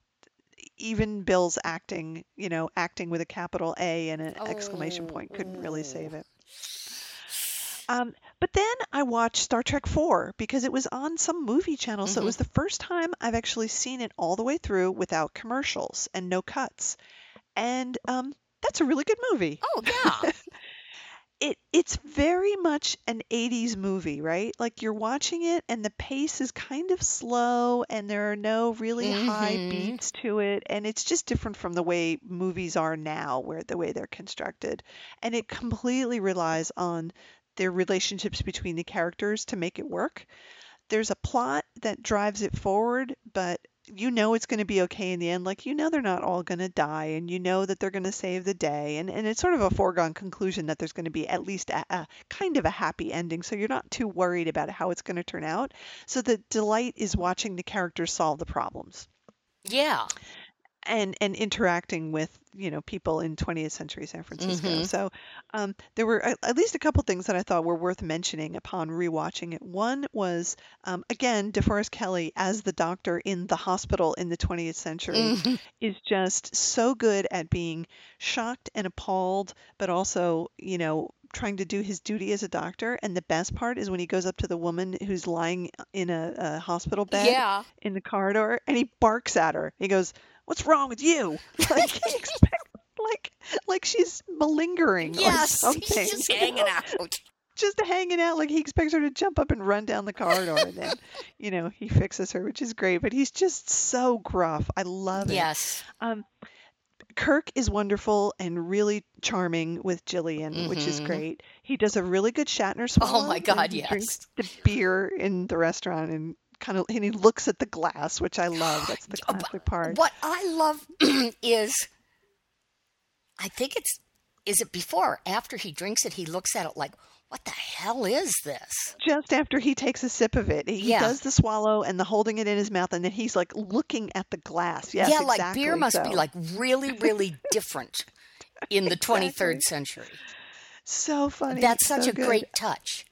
Even Bill's acting, you know, acting with a capital A and an exclamation point couldn't really Oh, save it. Um, but then I watched Star Trek 4 because it was on some movie channel. So it Mhm. was the first time I've actually seen it all the way through without commercials and no cuts. And um, that's a really good movie. Oh yeah. It it's very much an 80s movie, right? Like you're watching it and the pace is kind of slow and there are no really high Mhm. beats to it and it's just different from the way movies are now where the way they're constructed. And it completely relies on their relationships between the characters to make it work. There's a plot that drives it forward, but you know it's going to be okay in the end. Like, you know, they're not all going to die, and you know that they're going to save the day. And, and it's sort of a foregone conclusion that there's going to be at least a, a kind of a happy ending. So you're not too worried about how it's going to turn out. So the delight is watching the characters solve the problems yeah. And and interacting with you know people in 20th century San Francisco. Mhm. So um, there were a- at least a couple things that I thought were worth mentioning upon rewatching it. One was um, again DeForest Kelley as the doctor in the hospital in the 20th century Mhm. is just so good at being shocked and appalled, but also you know trying to do his duty as a doctor. And the best part is when he goes up to the woman who's lying in a, a hospital bed Yeah. in the corridor and he barks at her. He goes, "What's wrong with you?" Like he expects like like she's malingering or Yes. something. He's just hanging out. Just hanging out like he expects her to jump up and run down the corridor and then, you know, he fixes her, which is great, but he's just so gruff. I love it. Yes. Um Kirk is wonderful and really charming with Gillian, which is Mhm. great. He does a really good Shatner swallow. Oh my God, he yes. drinks the beer in the restaurant and kind of and he looks at the glass, which I love. That's the classic part. What I love is, I think it's, is it before or after he drinks it, he looks at it like, what the hell is this? Just after he takes a sip of it, he Yeah. does the swallow and the holding it in his mouth, and then he's like looking at the glass. Yes, yeah, like exactly beer must be like really, really different in the 23rd century. so funny. That's such so a good. great touch.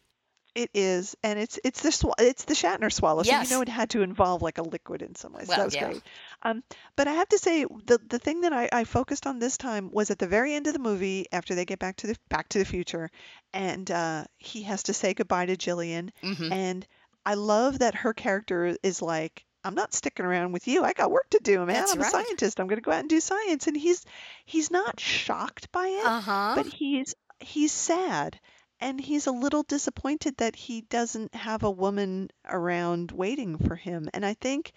It is, and it's it's the swa- it's the Shatner swallow, so you know it had to involve like a liquid in some way. So Well, that was yeah. great. Um, but I have to say the the thing that I, I focused on this time was at the very end of the movie after they get back to the Back to the Future, and uh, he has to say goodbye to Gillian, hmm and I love that her character is like. I'm not sticking around with you. I got work to do, man. That's I'm right. a scientist. I'm going to go out and do science. And he's he's not shocked by it Uh huh. but he's he's sad and he's a little disappointed that he doesn't have a woman around waiting for him and i think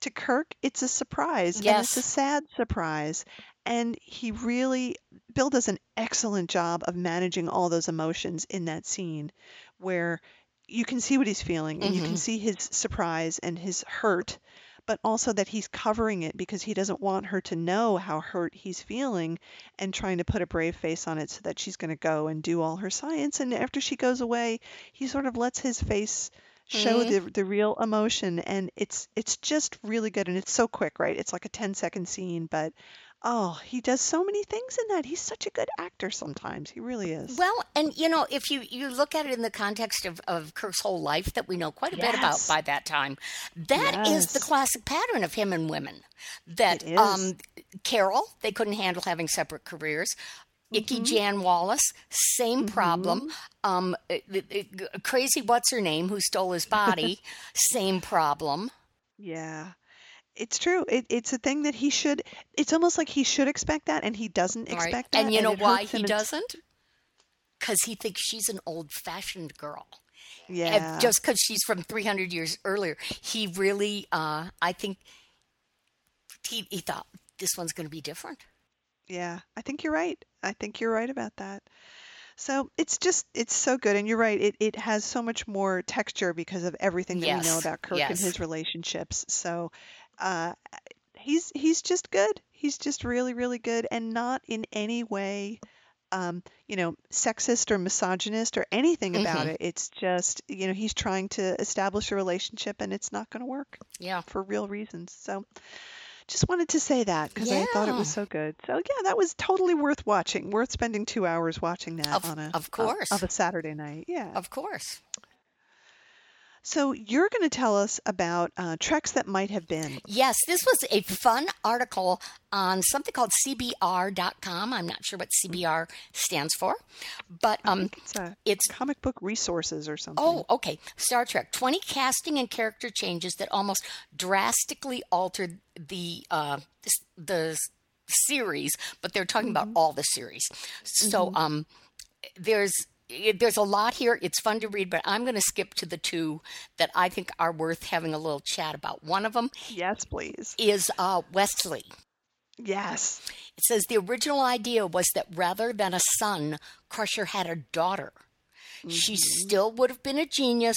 to kirk it's a surprise and it's a Yes. sad surprise and he really bill does an excellent job of managing all those emotions in that scene where you can see what he's feeling and you can Mhm. see his surprise and his hurt but also that he's covering it because he doesn't want her to know how hurt he's feeling and trying to put a brave face on it so that she's going to go and do all her science. And after she goes away, he sort of lets his face show Mhm. the the real emotion, and it's it's just really good. And it's so quick, right? It's like a 10 second scene, but oh, he does so many things in that. He's such a good actor sometimes. He really is. Well, and you know, if you, you look at it in the context of, of Kirk's whole life that we know quite a bit about by that time, that is the classic pattern of him and women. That It um, Carol, they couldn't handle having separate careers. Icky Jan Wallace, same problem. Um, uh, uh, uh, crazy, what's her name, who stole his body, same problem. Yeah. It's true. It, it's a thing that he should. It's almost like he should expect that, and he doesn't All right? expect that. And you know it why he doesn't? Because he thinks she's an old fashioned girl. And Yeah. just because she's from 300 years earlier, he really, uh, I think, he, he thought this one's going to be different. Yeah, I think you're right. I think you're right about that. So it's just it's so good, and you're right. It it has so much more texture because of everything that we know about Kirk and his relationships. So, uh, he's he's just good. He's just really really good, and not in any way, um, you know, sexist or misogynist or anything about Mhm. it. It's just you know he's trying to establish a relationship, and it's not going to work Yeah. for real reasons. So. Just wanted to say that because I thought it was Yeah. so good. So yeah, that was totally worth watching. Worth spending two hours watching that Of- on a of uh, course. of a Saturday night. Yeah. Of course. So you're going to tell us about uh, treks that might have been. Yes, this was a fun article on something called CBR.com. I'm not sure what CBR stands for, but um, It's uh, it's comic book resources or something. Oh, okay. Star Trek. 20 casting and character changes that almost drastically altered the uh the series, but they're talking about all the series. So um there's it- there's a lot here. It's fun to read, but I'm going to skip to the two that I think are worth having a little chat about. One of them Yes, please. is uh, Wesley. Yes. It says the original idea was that rather than a son, Crusher had a daughter. She still would have been a genius,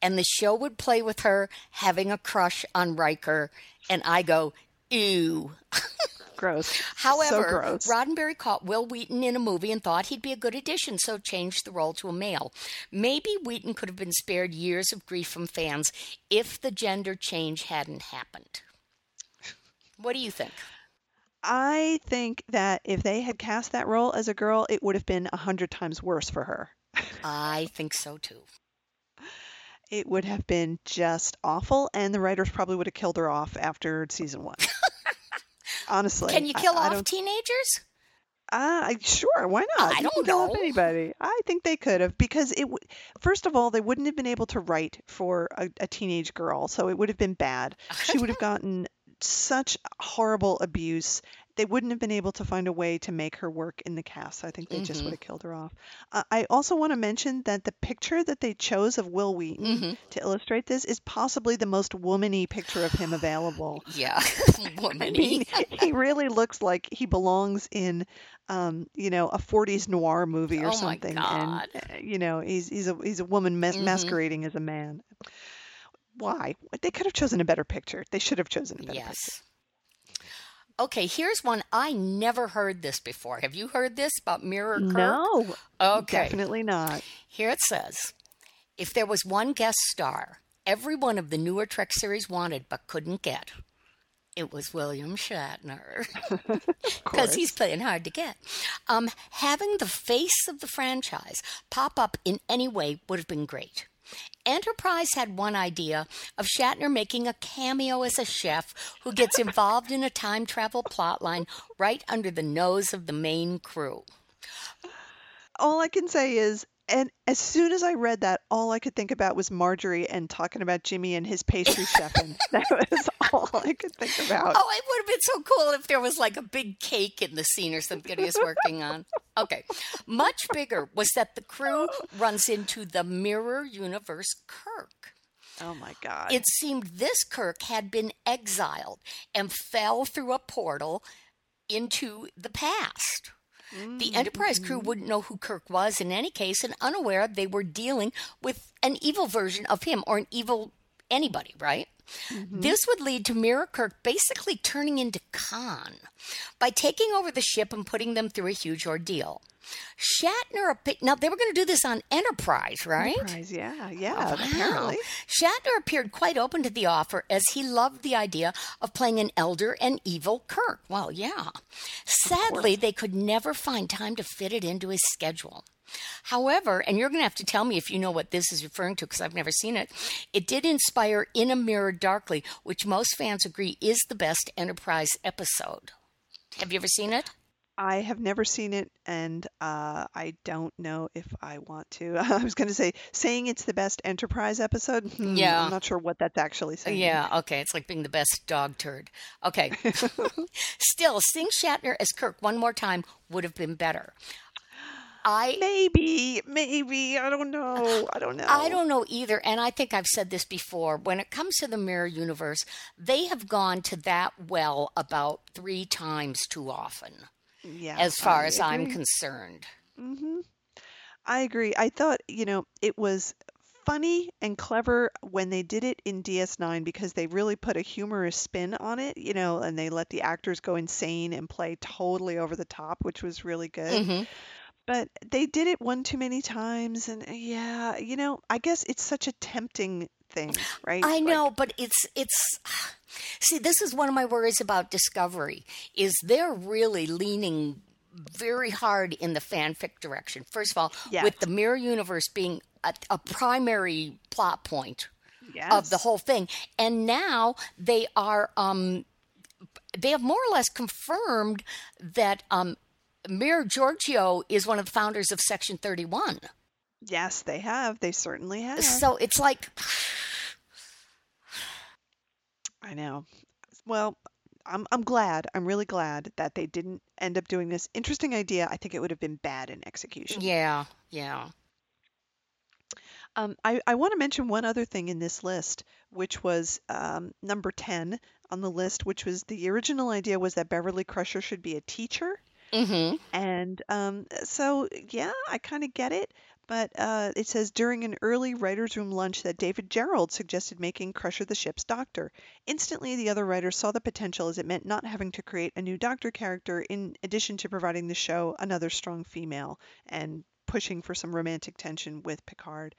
and the show would play with her having a crush on Riker. And I go, ew. Gross. so However, gross. Roddenberry caught Wil Wheaton in a movie and thought he'd be a good addition, so changed the role to a male. Maybe Wheaton could have been spared years of grief from fans if the gender change hadn't happened. What do you think? I think that if they had cast that role as a girl, it would have been a hundred times worse for her. I think so too. It would have been just awful, and the writers probably would have killed her off after season one. Honestly, Can you kill I off don't teenagers? Uh, I- sure, why not? I don't can kill off know. anybody. I think they could have because it. W- First of all, they wouldn't have been able to write for a, a teenage girl, so it would have been bad. She would have gotten such horrible abuse. They wouldn't have been able to find a way to make her work in the cast. I think they just Mhm. would have killed her off. Uh, I also want to mention that the picture that they chose of Wil Wheaton Mhm. to illustrate this is possibly the most womany picture of him available. Yeah, I womany. mean, he really looks like he belongs in, um, you know, a 40s noir movie or Oh something. God. And uh, you know, he's he's a he's a woman mas- Mhm. masquerading as a man. Why? They could have chosen a better picture. They should have chosen a better picture. Okay, here's one I never heard this before. Have you heard this about Mirror Kirk? No, Okay. definitely not. Here it says if there was one guest star every one of the newer Trek series wanted but couldn't get, it was William Shatner. Because he's playing hard to get. Um, having the face of the franchise pop up in any way would have been great. Enterprise had one idea of Shatner making a cameo as a chef who gets involved in a time travel plotline right under the nose of the main crew. All I can say is, and as soon as I read that, all I could think about was Marjorie and talking about Jimmy and his pastry chefing. That was all I could think about. Oh, it would have been so cool if there was like a big cake in the scene or something he was working on. Okay. Much bigger was that the crew runs into the mirror universe Kirk. Oh my God. It seemed this Kirk had been exiled and fell through a portal into the past. The Enterprise crew wouldn't know who Kirk was in any case, and unaware they were dealing with an evil version of him or an evil anybody, right? Mm-hmm. This would lead to Mirror Kirk basically turning into Khan by taking over the ship and putting them through a huge ordeal. Shatner, now they were going to do this on Enterprise, right? Enterprise, yeah, yeah, oh, Wow. apparently. Shatner appeared quite open to the offer as he loved the idea of playing an elder and evil Kirk. Well, yeah. Sadly, they could never find time to fit it into his schedule. However, and you're going to have to tell me if you know what this is referring to because I've never seen it, it did inspire In a Mirror Darkly, which most fans agree is the best Enterprise episode. Have you ever seen it? I have never seen it, and uh, I don't know if I want to. I was going to say, saying it's the best Enterprise episode. hmm, Yeah. I'm not sure what that's actually saying. Yeah, okay. It's like being the best dog turd. Okay. Still, seeing Shatner as Kirk one more time would have been better. I Maybe, maybe. I don't know. I don't know. I don't know either, and I think I've said this before. When it comes to the mirror universe, they have gone to that well about three times too often, Yeah, as far I as I'm agree. concerned. hmm I agree. I thought, you know, it was funny and clever when they did it in DS9 because they really put a humorous spin on it, you know, and they let the actors go insane and play totally over the top, which was really good. hmm But they did it one too many times, and uh, yeah, you know, I guess it's such a tempting thing, right? I Like, know, but it's it's see, this is one of my worries about Discovery is they're really leaning very hard in the fanfic direction. First of all, Yes. with the mirror universe being a, a primary plot point yes. of the whole thing, and now they are um they have more or less confirmed that um Mirror Georgiou is one of the founders of Section 31. Yes, they have. They certainly have. So it's like I know. Well, I'm I'm glad. I'm really glad that they didn't end up doing this. Interesting idea. I think it would have been bad in execution. yeah, yeah. Um, I, I want to mention one other thing in this list, which was um, number 10 on the list, which was the original idea was that Beverly Crusher should be a teacher. Mm-hmm. And um, so, yeah, I kind of get it. But uh, it says during an early writer's room lunch that David Gerrold suggested making Crusher the ship's doctor. Instantly, the other writers saw the potential as it meant not having to create a new doctor character in addition to providing the show another strong female and pushing for some romantic tension with Picard.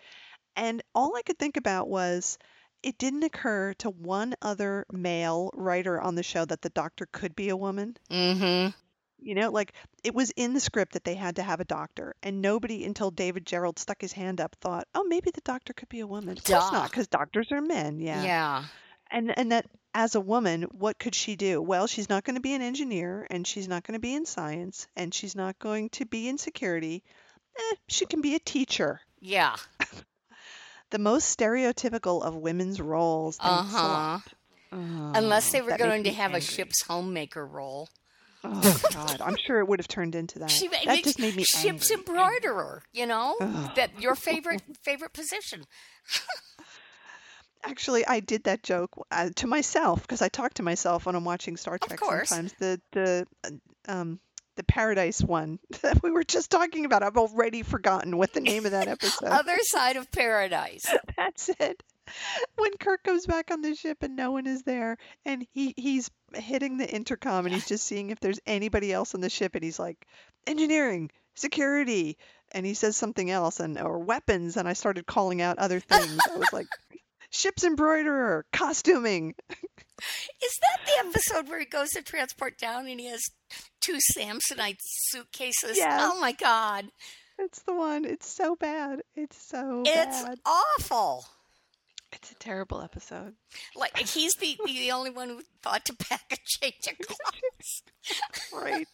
And all I could think about was it didn't occur to one other male writer on the show that the doctor could be a woman. Mhm. You know, like it was in the script that they had to have a doctor, and nobody until David Gerrold stuck his hand up thought, "Oh, maybe the doctor could be a woman." Of course Duh. not, because doctors are men. Yeah. yeah. And and that as a woman, what could she do? Well, she's not going to be an engineer, and she's not going to be in science, and she's not going to be in security. Eh, she can be a teacher. Yeah. The most stereotypical of women's roles. Uh huh. Oh, Unless they were going to have a ship's homemaker role. Oh God, I'm sure it would have turned into that. She that makes just made me ship's angry. embroiderer. You know that your favorite favorite position. Actually, I did that joke uh, to myself because I talk to myself when I'm watching Star Trek. Sometimes the the uh, um the Paradise one that we were just talking about. I've already forgotten what the name of that episode. Other side of paradise. That's it. When Kirk goes back on the ship and no one is there, and he he's hitting the intercom and he's just seeing if there's anybody else on the ship, and he's like, engineering, security, and he says something else, and or weapons, and I started calling out other things. I was like, ship's embroiderer, costuming. Is that the episode where he goes to transport down and he has two Samsonite suitcases? Yes. Oh my God. It's the one. It's so bad. It's so It's bad. awful. It's a terrible episode. Like he's the, the only one who thought to pack a change of clothes. Right.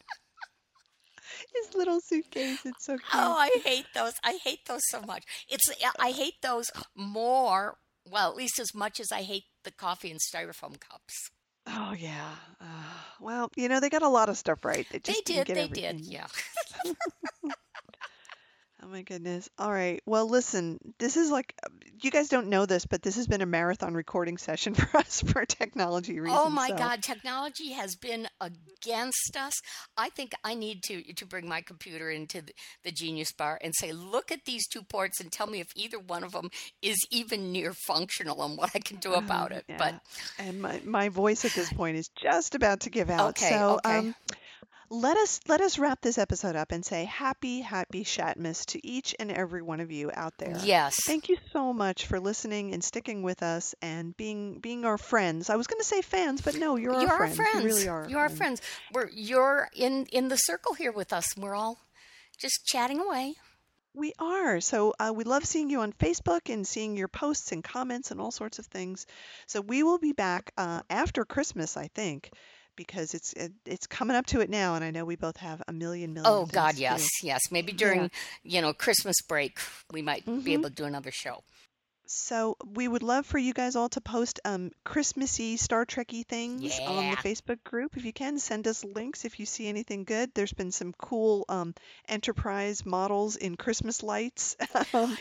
His little suitcase. It's so cute. Oh, I hate those. I hate those so much. It's I hate those more. Well, at least as much as I hate the coffee and styrofoam cups. Oh yeah. Uh, well, you know they got a lot of stuff right. They They just did. didn't get They everything. did. Yeah. Oh my goodness. All right. Well, listen. This is like you guys don't know this, but this has been a marathon recording session for us for technology reasons. Oh my so- God, technology has been against us. I think I need to to bring my computer into the, the Genius Bar and say, look at these two ports and tell me if either one of them is even near functional and what I can do about it. Yeah. But and my my voice at this point is just about to give out. Okay, so okay. um let us let us wrap this episode up and say happy happy Shatmas to each and every one of you out there. yes, Thank you so much for listening and sticking with us and being being our friends. I was going to say fans, but no, you're, you're our friends. friends. You really are. You're our friends. We're you're in in the circle here with us. We're all just chatting away. We are. So uh, we love seeing you on Facebook and seeing your posts and comments and all sorts of things. So we will be back uh, after Christmas, I think, because it's it, it's coming up to it now, and I know we both have a million million. Oh God, do. yes, yes. Maybe during you know Christmas break we might Mm-hmm. be able to do another show. So we would love for you guys all to post um, Christmassy Star Trekky things on the Facebook group. If you can, send us links if you see anything good. There's been some cool um, Enterprise models in Christmas lights.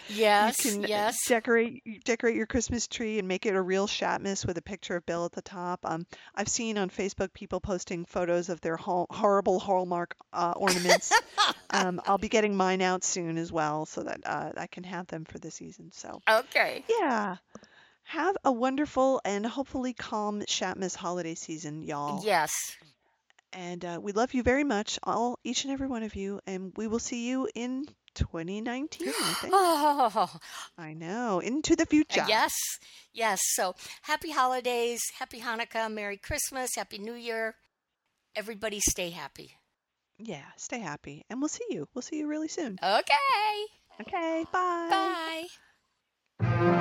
Yes, you can uh, yes. decorate decorate your Christmas tree and make it a real Shatmas with a picture of Bill at the top. Um, I've seen on Facebook people posting photos of their horrible Hallmark uh, ornaments. um, I'll be getting mine out soon as well, so that uh, I can have them for the season. So. Okay. Yeah. Have a wonderful and hopefully calm Shatmas holiday season, y'all. Yes. And uh, we love you very much, all each and every one of you, and we will see you in 2019. I think. Oh, I know, into the future. yes. Yes. So happy holidays, happy Hanukkah, Merry Christmas, Happy New Year. Everybody stay happy. Yeah. Stay happy, and we'll see you. We'll see you really soon. Okay. Okay. Bye. Bye. Thank you.